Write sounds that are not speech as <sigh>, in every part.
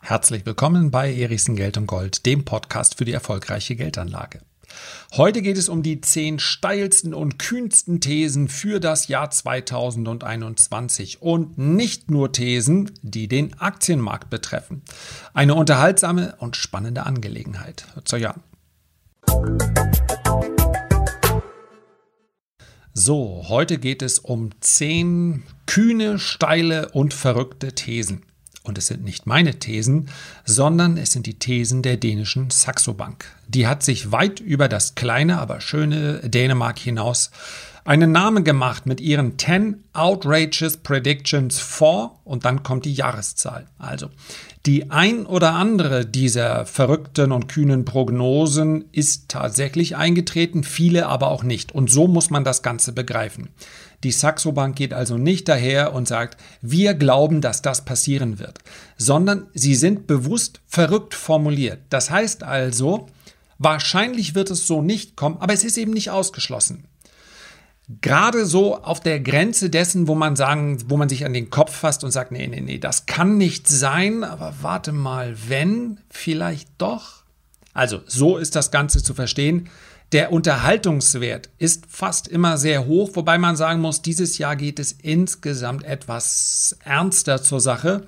Herzlich willkommen bei Erichsen Geld und Gold, dem Podcast für die erfolgreiche Geldanlage. Heute geht es um die zehn steilsten und kühnsten Thesen für das Jahr 2021 und nicht nur Thesen, die den Aktienmarkt betreffen. Eine unterhaltsame und spannende Angelegenheit. Hört euch an. So, heute geht es um zehn kühne, steile und verrückte Thesen. Und es sind nicht meine Thesen, sondern es sind die Thesen der dänischen Saxo Bank. Die hat sich weit über das kleine, aber schöne Dänemark hinaus einen Namen gemacht mit ihren 10 Outrageous Predictions for und dann kommt die Jahreszahl. Also die ein oder andere dieser verrückten und kühnen Prognosen ist tatsächlich eingetreten, viele aber auch nicht. Und so muss man das Ganze begreifen. Die Saxo Bank geht also nicht daher und sagt, wir glauben, dass das passieren wird, sondern sie sind bewusst verrückt formuliert. Das heißt also, wahrscheinlich wird es so nicht kommen, aber es ist eben nicht ausgeschlossen gerade so auf der Grenze dessen, wo man sagen, wo man sich an den Kopf fasst und sagt, nee, nee, nee, das kann nicht sein, aber warte mal, wenn, vielleicht doch. Also, so ist das Ganze zu verstehen. Der Unterhaltungswert ist fast immer sehr hoch, wobei man sagen muss, dieses Jahr geht es insgesamt etwas ernster zur Sache.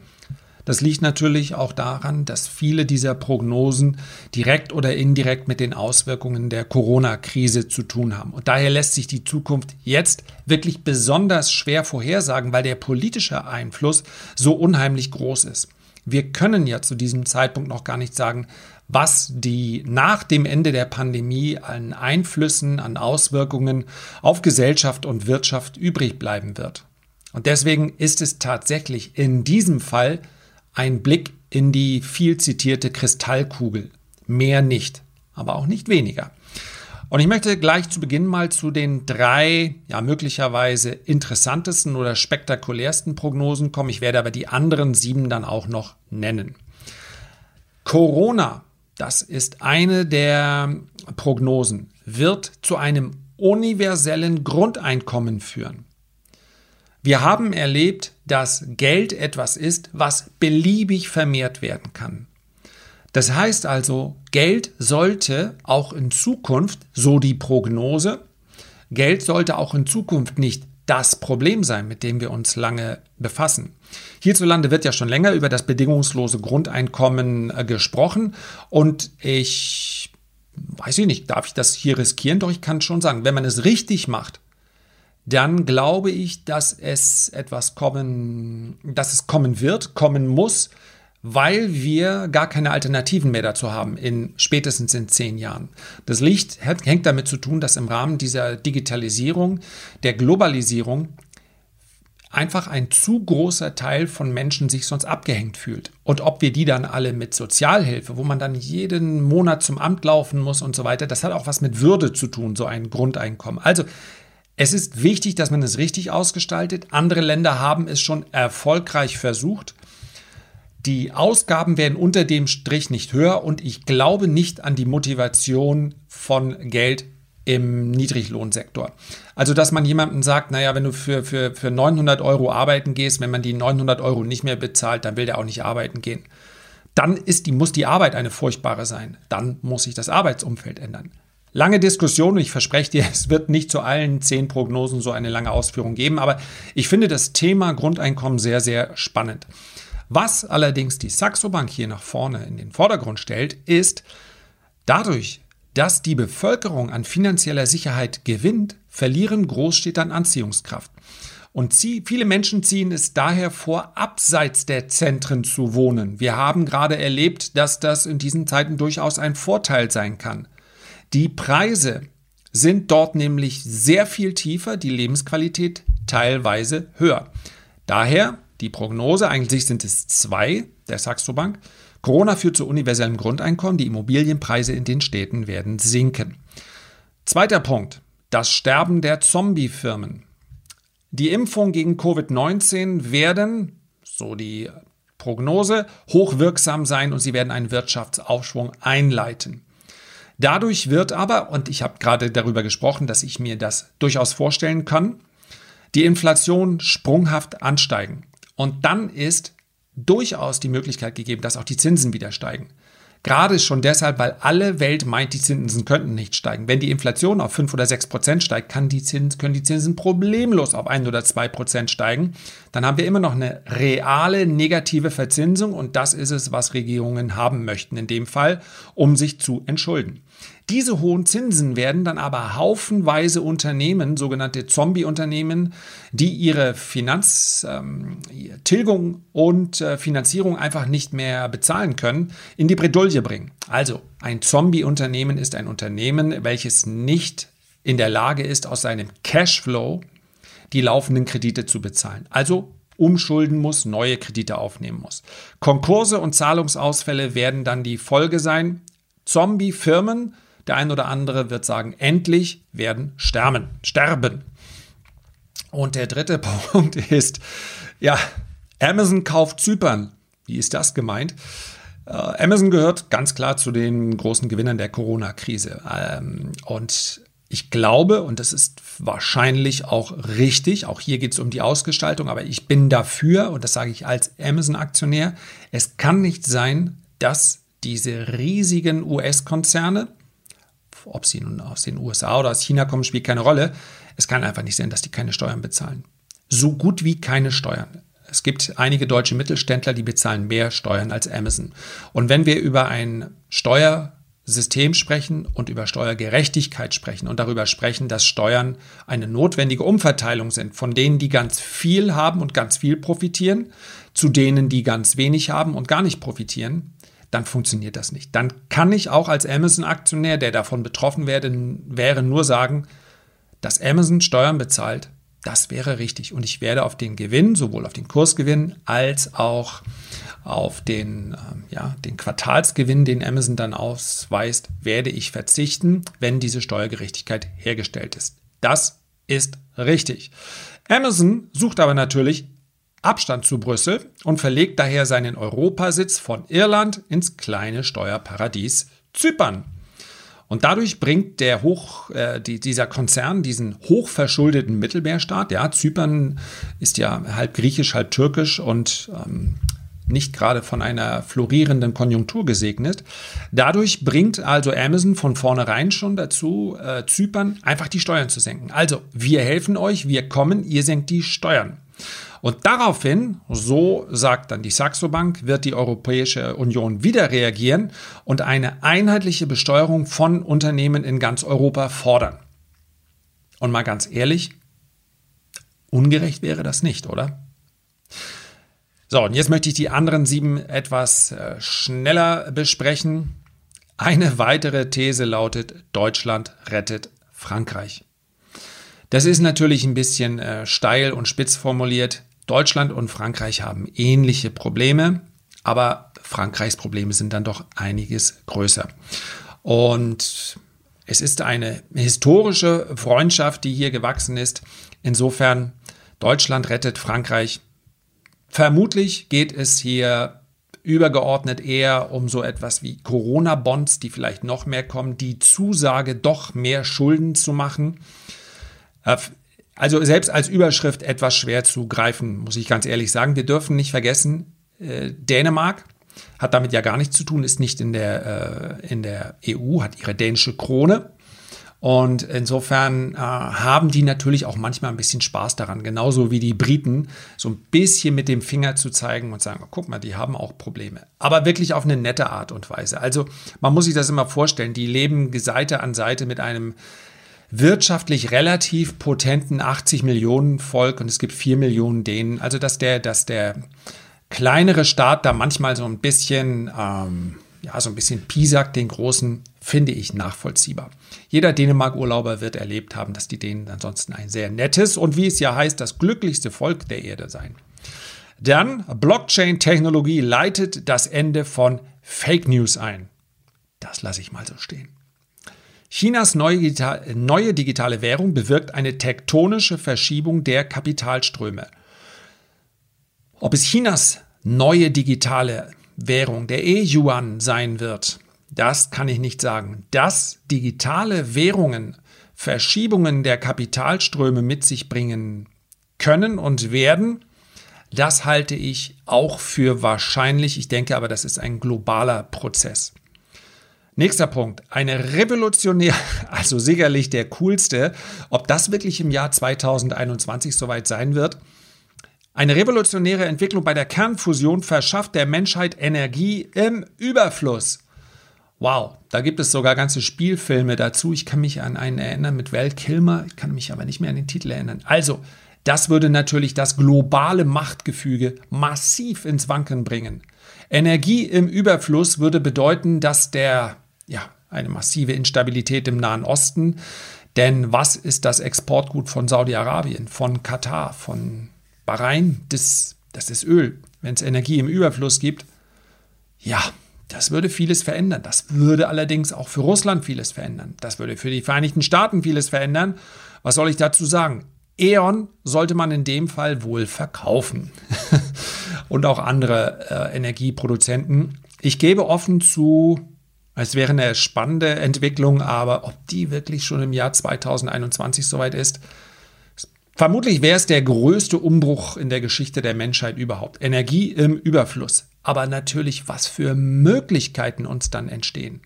Das liegt natürlich auch daran, dass viele dieser Prognosen direkt oder indirekt mit den Auswirkungen der Corona-Krise zu tun haben. Und daher lässt sich die Zukunft jetzt wirklich besonders schwer vorhersagen, weil der politische Einfluss so unheimlich groß ist. Wir können ja zu diesem Zeitpunkt noch gar nicht sagen, was die nach dem Ende der Pandemie an Einflüssen, an Auswirkungen auf Gesellschaft und Wirtschaft übrig bleiben wird. Und deswegen ist es tatsächlich in diesem Fall ein Blick in die viel zitierte Kristallkugel. Mehr nicht, aber auch nicht weniger. Und ich möchte gleich zu Beginn mal zu den drei, ja möglicherweise interessantesten oder spektakulärsten Prognosen kommen. Ich werde aber die anderen sieben dann auch noch nennen. Corona, das ist eine der Prognosen, wird zu einem universellen Grundeinkommen führen. Wir haben erlebt, dass Geld etwas ist, was beliebig vermehrt werden kann. Das heißt also, Geld sollte auch in Zukunft, so die Prognose, Geld sollte auch in Zukunft nicht das Problem sein, mit dem wir uns lange befassen. Hierzulande wird ja schon länger über das bedingungslose Grundeinkommen äh, gesprochen und ich weiß ich nicht, darf ich das hier riskieren? Doch ich kann schon sagen, wenn man es richtig macht, dann glaube ich, dass es etwas kommen, dass es kommen wird, kommen muss, weil wir gar keine Alternativen mehr dazu haben, in spätestens in zehn Jahren. Das liegt, hängt damit zu tun, dass im Rahmen dieser Digitalisierung, der Globalisierung, einfach ein zu großer Teil von Menschen sich sonst abgehängt fühlt. Und ob wir die dann alle mit Sozialhilfe, wo man dann jeden Monat zum Amt laufen muss und so weiter, das hat auch was mit Würde zu tun, so ein Grundeinkommen. Also es ist wichtig, dass man es richtig ausgestaltet. Andere Länder haben es schon erfolgreich versucht. Die Ausgaben werden unter dem Strich nicht höher und ich glaube nicht an die Motivation von Geld im Niedriglohnsektor. Also, dass man jemandem sagt, naja, wenn du für, für, für 900 Euro arbeiten gehst, wenn man die 900 Euro nicht mehr bezahlt, dann will der auch nicht arbeiten gehen. Dann ist die, muss die Arbeit eine furchtbare sein. Dann muss sich das Arbeitsumfeld ändern. Lange Diskussion und ich verspreche dir, <laughs> es wird nicht zu allen zehn Prognosen so eine lange Ausführung geben, aber ich finde das Thema Grundeinkommen sehr, sehr spannend. Was allerdings die Saxo Bank hier nach vorne in den Vordergrund stellt, ist, dadurch, dass die Bevölkerung an finanzieller Sicherheit gewinnt, verlieren Großstädte an Anziehungskraft. Und viele Menschen ziehen es daher vor, abseits der Zentren zu wohnen. Wir haben gerade erlebt, dass das in diesen Zeiten durchaus ein Vorteil sein kann. Die Preise sind dort nämlich sehr viel tiefer, die Lebensqualität teilweise höher. Daher die Prognose, eigentlich sind es zwei der Saxo Bank. Corona führt zu universellem Grundeinkommen, die Immobilienpreise in den Städten werden sinken. Zweiter Punkt, das Sterben der Zombie-Firmen. Die Impfung gegen Covid-19 werden, so die Prognose, hochwirksam sein und sie werden einen Wirtschaftsaufschwung einleiten. Dadurch wird aber, und ich habe gerade darüber gesprochen, dass ich mir das durchaus vorstellen kann, die Inflation sprunghaft ansteigen. Und dann ist durchaus die Möglichkeit gegeben, dass auch die Zinsen wieder steigen. Gerade schon deshalb, weil alle Welt meint, die Zinsen könnten nicht steigen. Wenn die Inflation auf 5 oder 6 Prozent steigt, die Zins, können die Zinsen problemlos auf 1 oder 2 Prozent steigen. Dann haben wir immer noch eine reale negative Verzinsung und das ist es, was Regierungen haben möchten in dem Fall, um sich zu entschulden. Diese hohen Zinsen werden dann aber haufenweise Unternehmen, sogenannte Zombie-Unternehmen, die ihre Finanztilgung ähm, und äh, Finanzierung einfach nicht mehr bezahlen können, in die Bredouille bringen. Also ein Zombie-Unternehmen ist ein Unternehmen, welches nicht in der Lage ist, aus seinem Cashflow die laufenden Kredite zu bezahlen. Also umschulden muss, neue Kredite aufnehmen muss. Konkurse und Zahlungsausfälle werden dann die Folge sein. Zombie-Firmen der ein oder andere wird sagen, endlich werden sterben. sterben. Und der dritte <laughs> Punkt ist, ja, Amazon kauft Zypern. Wie ist das gemeint? Äh, Amazon gehört ganz klar zu den großen Gewinnern der Corona-Krise. Ähm, und ich glaube, und das ist wahrscheinlich auch richtig, auch hier geht es um die Ausgestaltung, aber ich bin dafür, und das sage ich als Amazon-Aktionär, es kann nicht sein, dass diese riesigen US-Konzerne, ob sie nun aus den USA oder aus China kommen, spielt keine Rolle. Es kann einfach nicht sein, dass die keine Steuern bezahlen. So gut wie keine Steuern. Es gibt einige deutsche Mittelständler, die bezahlen mehr Steuern als Amazon. Und wenn wir über ein Steuersystem sprechen und über Steuergerechtigkeit sprechen und darüber sprechen, dass Steuern eine notwendige Umverteilung sind von denen, die ganz viel haben und ganz viel profitieren, zu denen, die ganz wenig haben und gar nicht profitieren, dann funktioniert das nicht. Dann kann ich auch als Amazon-Aktionär, der davon betroffen werde, wäre, nur sagen, dass Amazon Steuern bezahlt, das wäre richtig. Und ich werde auf den Gewinn, sowohl auf den Kursgewinn als auch auf den, äh, ja, den Quartalsgewinn, den Amazon dann ausweist, werde ich verzichten, wenn diese Steuergerechtigkeit hergestellt ist. Das ist richtig. Amazon sucht aber natürlich Abstand zu Brüssel und verlegt daher seinen Europasitz von Irland ins kleine Steuerparadies Zypern. Und dadurch bringt der Hoch, äh, die, dieser Konzern diesen hochverschuldeten Mittelmeerstaat, ja, Zypern ist ja halb griechisch, halb türkisch und ähm, nicht gerade von einer florierenden Konjunktur gesegnet. Dadurch bringt also Amazon von vornherein schon dazu, äh, Zypern einfach die Steuern zu senken. Also, wir helfen euch, wir kommen, ihr senkt die Steuern. Und daraufhin, so sagt dann die Saxo Bank, wird die Europäische Union wieder reagieren und eine einheitliche Besteuerung von Unternehmen in ganz Europa fordern. Und mal ganz ehrlich, ungerecht wäre das nicht, oder? So, und jetzt möchte ich die anderen sieben etwas äh, schneller besprechen. Eine weitere These lautet, Deutschland rettet Frankreich. Das ist natürlich ein bisschen äh, steil und spitz formuliert. Deutschland und Frankreich haben ähnliche Probleme, aber Frankreichs Probleme sind dann doch einiges größer. Und es ist eine historische Freundschaft, die hier gewachsen ist. Insofern, Deutschland rettet Frankreich. Vermutlich geht es hier übergeordnet eher um so etwas wie Corona-Bonds, die vielleicht noch mehr kommen, die Zusage, doch mehr Schulden zu machen. Also selbst als Überschrift etwas schwer zu greifen, muss ich ganz ehrlich sagen. Wir dürfen nicht vergessen, äh, Dänemark hat damit ja gar nichts zu tun, ist nicht in der, äh, in der EU, hat ihre dänische Krone. Und insofern äh, haben die natürlich auch manchmal ein bisschen Spaß daran, genauso wie die Briten, so ein bisschen mit dem Finger zu zeigen und sagen, oh, guck mal, die haben auch Probleme. Aber wirklich auf eine nette Art und Weise. Also man muss sich das immer vorstellen, die leben Seite an Seite mit einem wirtschaftlich relativ potenten 80 Millionen Volk und es gibt 4 Millionen Dänen. Also dass der, dass der kleinere Staat da manchmal so ein bisschen, ähm, ja, so ein bisschen piesackt den großen, finde ich nachvollziehbar. Jeder Dänemark-Urlauber wird erlebt haben, dass die Dänen ansonsten ein sehr nettes und wie es ja heißt, das glücklichste Volk der Erde seien. Dann Blockchain-Technologie leitet das Ende von Fake News ein. Das lasse ich mal so stehen. Chinas neue, neue digitale Währung bewirkt eine tektonische Verschiebung der Kapitalströme. Ob es Chinas neue digitale Währung, der E-Yuan, sein wird, das kann ich nicht sagen. Dass digitale Währungen Verschiebungen der Kapitalströme mit sich bringen können und werden, Das halte ich auch für wahrscheinlich. Ich denke aber, das ist ein globaler Prozess. Nächster Punkt. Eine revolutionäre, <laughs> also sicherlich der coolste, ob das wirklich im Jahr 2021 soweit sein wird. Eine revolutionäre Entwicklung bei der Kernfusion verschafft der Menschheit Energie im Überfluss. Wow, da gibt es sogar ganze Spielfilme dazu. Ich kann mich an einen erinnern mit Val Kilmer, ich kann mich aber nicht mehr an den Titel erinnern. Also, das würde natürlich das globale Machtgefüge massiv ins Wanken bringen. Energie im Überfluss würde bedeuten, dass der, ja, eine massive Instabilität im Nahen Osten, denn was ist das Exportgut von Saudi-Arabien, von Katar, von Bahrain? Das, das ist Öl. Wenn es Energie im Überfluss gibt, ja, das würde vieles verändern. Das würde allerdings auch für Russland vieles verändern. Das würde für die Vereinigten Staaten vieles verändern. Was soll ich dazu sagen? E.ON sollte man in dem Fall wohl verkaufen. <laughs> Und auch andere äh, Energieproduzenten. Ich gebe offen zu, es wäre eine spannende Entwicklung, aber ob die wirklich schon im Jahr 2021 soweit ist, vermutlich wäre es der größte Umbruch in der Geschichte der Menschheit überhaupt. Energie im Überfluss aber natürlich, was für Möglichkeiten uns dann entstehen.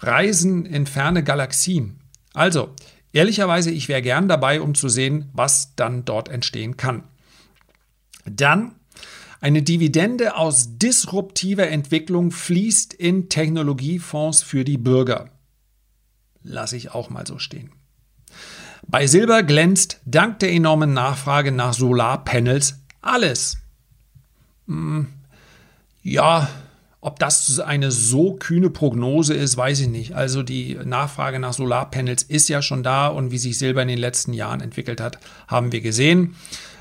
Reisen in ferne Galaxien. Also, ehrlicherweise, ich wäre gern dabei, um zu sehen, was dann dort entstehen kann. Dann eine Dividende aus disruptiver Entwicklung fließt in Technologiefonds für die Bürger. Lasse ich auch mal so stehen. Bei Silber glänzt dank der enormen Nachfrage nach Solarpanels alles. Hm, ja, ob das eine so kühne Prognose ist, weiß ich nicht. Also die Nachfrage nach Solarpanels ist ja schon da und wie sich Silber in den letzten Jahren entwickelt hat, haben wir gesehen.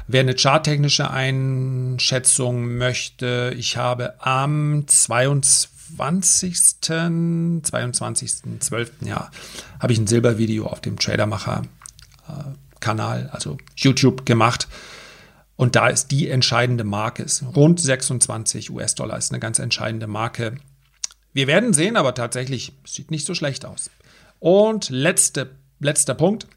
Wer eine charttechnische Einschätzung möchte, ich habe am 22. 22.12. Ja, habe ich ein Silbervideo auf dem Tradermacher äh, Kanal, also YouTube gemacht. Und da ist die entscheidende Marke. Rund 26 US-Dollar ist eine ganz entscheidende Marke. Wir werden sehen, aber tatsächlich sieht nicht so schlecht aus. Und letzte, letzter Punkt.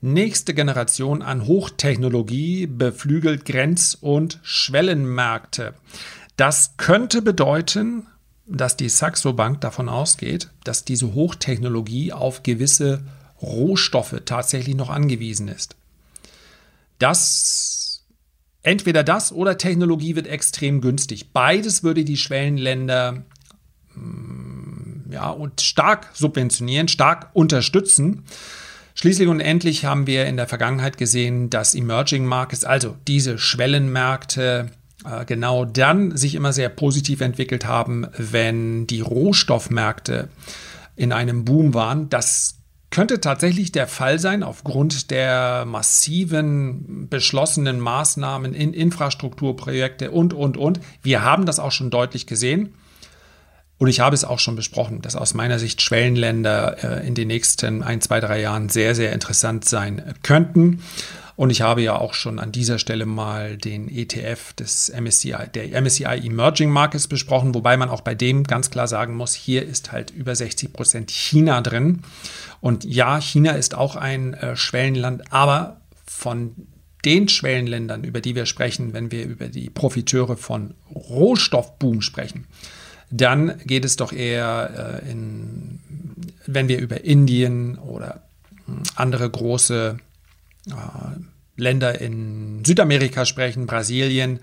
Nächste Generation an Hochtechnologie beflügelt Grenz- und Schwellenmärkte. Das könnte bedeuten, dass die Saxo Bank davon ausgeht, dass diese Hochtechnologie auf gewisse Rohstoffe tatsächlich noch angewiesen ist. Das Entweder das oder Technologie wird extrem günstig. Beides würde die Schwellenländer mm, ja, und stark subventionieren, stark unterstützen. Schließlich und endlich haben wir in der Vergangenheit gesehen, dass Emerging Markets, also diese Schwellenmärkte, äh, genau dann sich immer sehr positiv entwickelt haben, wenn die Rohstoffmärkte in einem Boom waren. Das könnte tatsächlich der Fall sein aufgrund der massiven beschlossenen Maßnahmen in Infrastrukturprojekte und, und, und. Wir haben das auch schon deutlich gesehen. Und ich habe es auch schon besprochen, dass aus meiner Sicht Schwellenländer äh, in den nächsten ein, zwei, drei Jahren sehr, sehr interessant sein könnten. Und ich habe ja auch schon an dieser Stelle mal den ETF des MSCI, der MSCI Emerging Markets besprochen, wobei man auch bei dem ganz klar sagen muss, hier ist halt über 60 Prozent China drin. Und ja, China ist auch ein äh, Schwellenland, aber von den Schwellenländern, über die wir sprechen, wenn wir über die Profiteure von Rohstoffboom sprechen, dann geht es doch eher äh, in, wenn wir über Indien oder hm, andere große äh, Länder in Südamerika sprechen, Brasilien,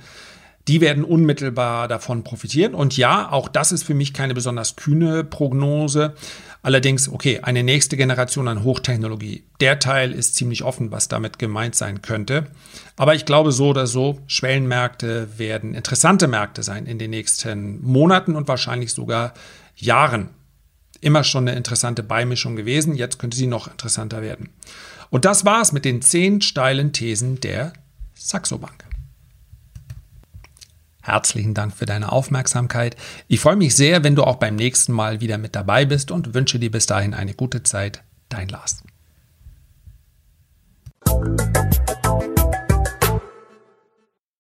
die werden unmittelbar davon profitieren. Und ja, auch das ist für mich keine besonders kühne Prognose. Allerdings, okay, eine nächste Generation an Hochtechnologie. Der Teil ist ziemlich offen, was damit gemeint sein könnte. Aber ich glaube so oder so, Schwellenmärkte werden interessante Märkte sein in den nächsten Monaten und wahrscheinlich sogar Jahren. Immer schon eine interessante Beimischung gewesen. Jetzt könnte sie noch interessanter werden. Und das war's mit den zehn steilen Thesen der Saxo Bank. Herzlichen Dank für deine Aufmerksamkeit. Ich freue mich sehr, wenn du auch beim nächsten Mal wieder mit dabei bist und wünsche dir bis dahin eine gute Zeit. Dein Lars.